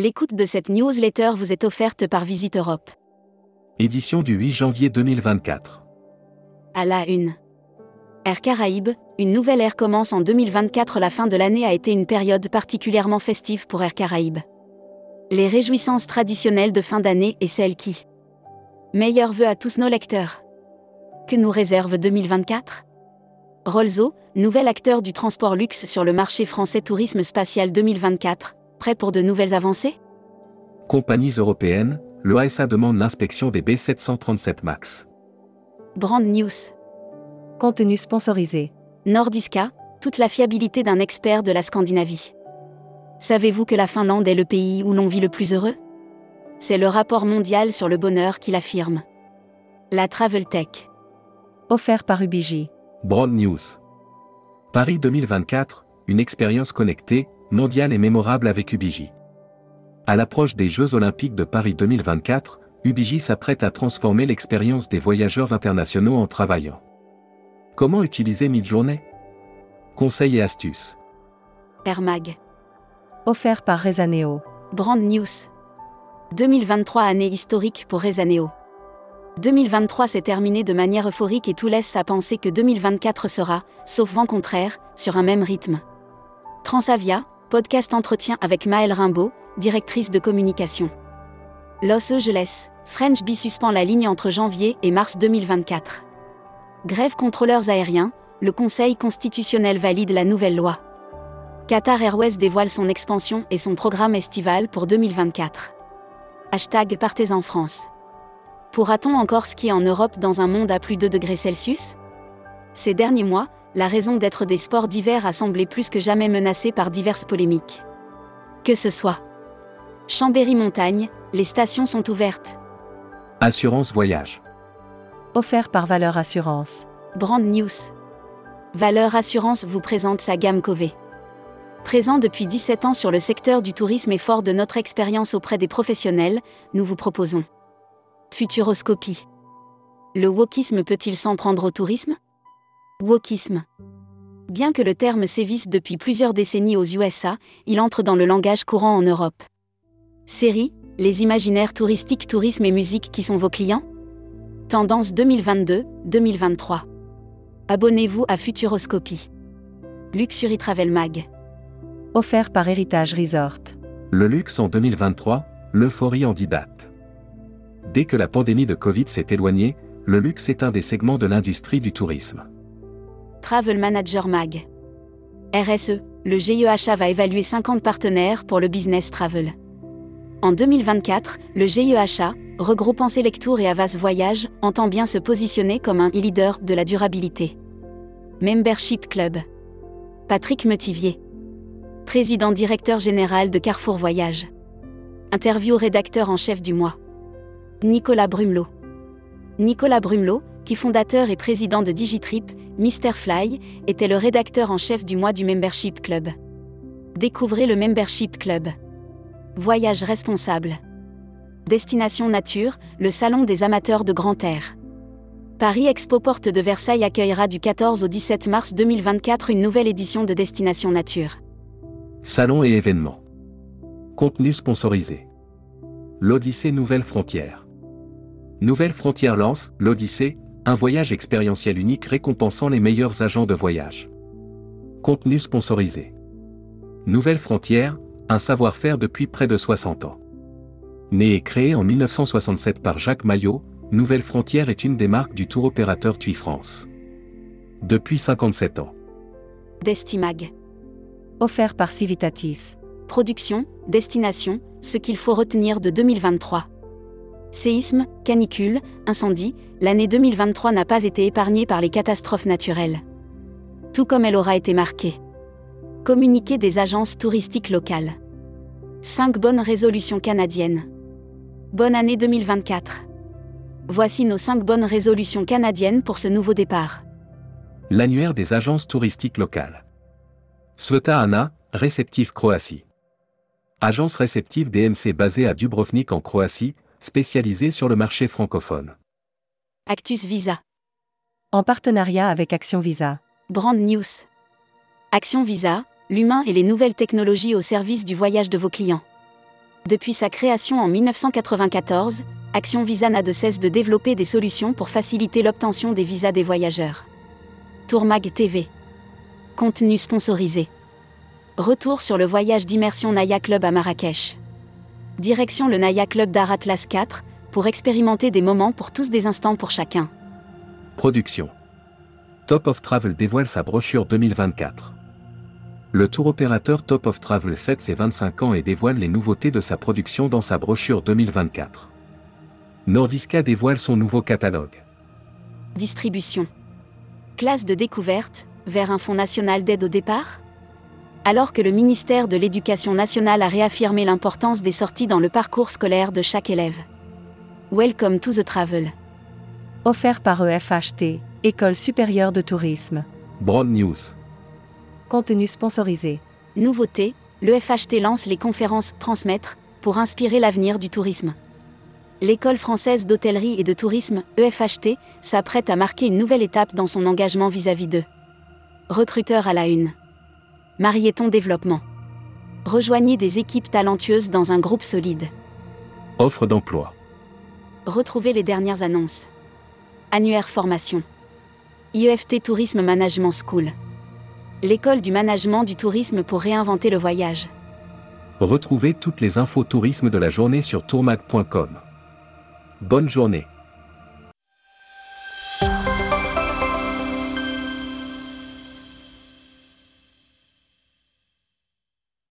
L'écoute de cette newsletter vous est offerte par Visite Europe. Édition du 8 janvier 2024. À la une. Air Caraïbes, une nouvelle ère commence en 2024. La fin de l'année a été une période particulièrement festive pour Air Caraïbes. Les réjouissances traditionnelles de fin d'année et celles qui. Meilleurs vœux à tous nos lecteurs. Que nous réserve 2024 Rolzo, nouvel acteur du transport luxe sur le marché français Tourisme Spatial 2024, prêt pour de nouvelles avancées? Compagnies européennes, l'OASA demande l'inspection des B737 MAX. Brand News. Contenu sponsorisé. Nordiska, toute la fiabilité d'un expert de la Scandinavie. Savez-vous que la Finlande est le pays où l'on vit le plus heureux? C'est le rapport mondial sur le bonheur qui l'affirme. La Travel Tech. Offert par Ubiji. Broad News. Paris 2024, une expérience connectée, mondiale et mémorable avec Ubiji. À l'approche des Jeux Olympiques de Paris 2024, Ubiji s'apprête à transformer l'expérience des voyageurs internationaux en travaillant. Comment utiliser Midjourney? Conseils et astuces. Air Mag. Offert par Rezaneo. Brand News. 2023 année historique pour Rezaneo. 2023 s'est terminé de manière euphorique et tout laisse à penser que 2024 sera, sauf vent contraire, sur un même rythme. Transavia, podcast entretien avec Maëlle Rimbaud, directrice de communication. Los Angeles, French Bee suspend la ligne entre janvier et mars 2024. Grève contrôleurs aériens, le Conseil constitutionnel valide la nouvelle loi. Qatar Airways dévoile son expansion et son programme estival pour 2024. Hashtag Partez en France. Pourra-t-on encore skier en Europe dans un monde à plus de 2 degrés Celsius? Ces derniers mois, la raison d'être des sports d'hiver a semblé plus que jamais menacée par diverses polémiques. Que ce soit. Chambéry-Montagne, les stations sont ouvertes. Assurance voyage. Offert par Valeur Assurance. Brand News. Valeur Assurance vous présente sa gamme Cové. Présent depuis 17 ans sur le secteur du tourisme et fort de notre expérience auprès des professionnels, nous vous proposons Futuroscopie. Le wokisme peut-il s'en prendre au tourisme? Wokisme. Bien que le terme sévisse depuis plusieurs décennies aux USA, il entre dans le langage courant en Europe. Série, les imaginaires touristiques, tourisme et musique qui sont vos clients? Tendance 2022-2023. Abonnez-vous à Futuroscopie. Luxury Travel Mag. Offert par Héritage Resort. Le luxe en 2023, l'euphorie en didate. Dès que la pandémie de Covid s'est éloignée, le luxe est un des segments de l'industrie du tourisme. Travel Manager Mag. RSE, le GEHA va évaluer 50 partenaires pour le business travel. En 2024, le GEHA, regroupant Selectour et Avas Voyage, entend bien se positionner comme un leader de la durabilité. Membership Club. Patrick Metivier. Président directeur général de Carrefour Voyage. Interview rédacteur en chef du mois. Nicolas Brumelot. Nicolas Brumelot, qui fondateur et président de Digitrip, Fly, était le rédacteur en chef du mois du Membership Club. Découvrez le Membership Club. Voyage responsable. Destination Nature, le salon des amateurs de grand air. Paris Expo Porte de Versailles accueillera du 14 au 17 mars 2024 une nouvelle édition de Destination Nature. Salon et événements. Contenu sponsorisé. L'Odyssée Nouvelle Frontière. Nouvelle Frontière lance, l'Odyssée, un voyage expérientiel unique récompensant les meilleurs agents de voyage. Contenu sponsorisé. Nouvelle Frontière, un savoir-faire depuis près de 60 ans. Né et créé en 1967 par Jacques Maillot, Nouvelle Frontière est une des marques du tour opérateur TUI France. Depuis 57 ans. Destimag. Offert par Civitatis. Production, destination, ce qu'il faut retenir de 2023. Séisme, canicule, incendie, l'année 2023 n'a pas été épargnée par les catastrophes naturelles. Tout comme elle aura été marquée. Communiqué des agences touristiques locales. 5 bonnes résolutions canadiennes. Bonne année 2024. Voici nos 5 bonnes résolutions canadiennes pour ce nouveau départ. L'annuaire des agences touristiques locales. Sveta Ana, réceptif Croatie. Agence réceptive DMC basée à Dubrovnik en Croatie, spécialisée sur le marché francophone. Actus Visa. En partenariat avec Action Visa. Brand News. Action Visa, l'humain et les nouvelles technologies au service du voyage de vos clients. Depuis sa création en 1994, Action Visa n'a de cesse de développer des solutions pour faciliter l'obtention des visas des voyageurs. Tourmag TV. Contenu sponsorisé. Retour sur le voyage d'immersion Naya Club à Marrakech. Direction le Naya Club d'Art Atlas 4, pour expérimenter des moments pour tous des instants pour chacun. Production. Top of Travel dévoile sa brochure 2024. Le tour opérateur Top of Travel fête ses 25 ans et dévoile les nouveautés de sa production dans sa brochure 2024. Nordiska dévoile son nouveau catalogue. Distribution. Classe de découverte, vers un fonds national d'aide au départ? Alors que le ministère de l'Éducation nationale a réaffirmé l'importance des sorties dans le parcours scolaire de chaque élève. Welcome to the travel. Offert par EFHT, École supérieure de tourisme. Broad News. Contenu sponsorisé. Nouveauté, le FHT lance les conférences Transmettre pour inspirer l'avenir du tourisme. L'école française d'hôtellerie et de tourisme, EFHT, s'apprête à marquer une nouvelle étape dans son engagement vis-à-vis d'eux. Recruteur à la une. Marieton Développement. Rejoignez des équipes talentueuses dans un groupe solide. Offre d'emploi. Retrouvez les dernières annonces. Annuaire formation. IEFT Tourisme Management School. L'école du management du tourisme pour réinventer le voyage. Retrouvez toutes les infos tourisme de la journée sur tourmag.com. Bonne journée.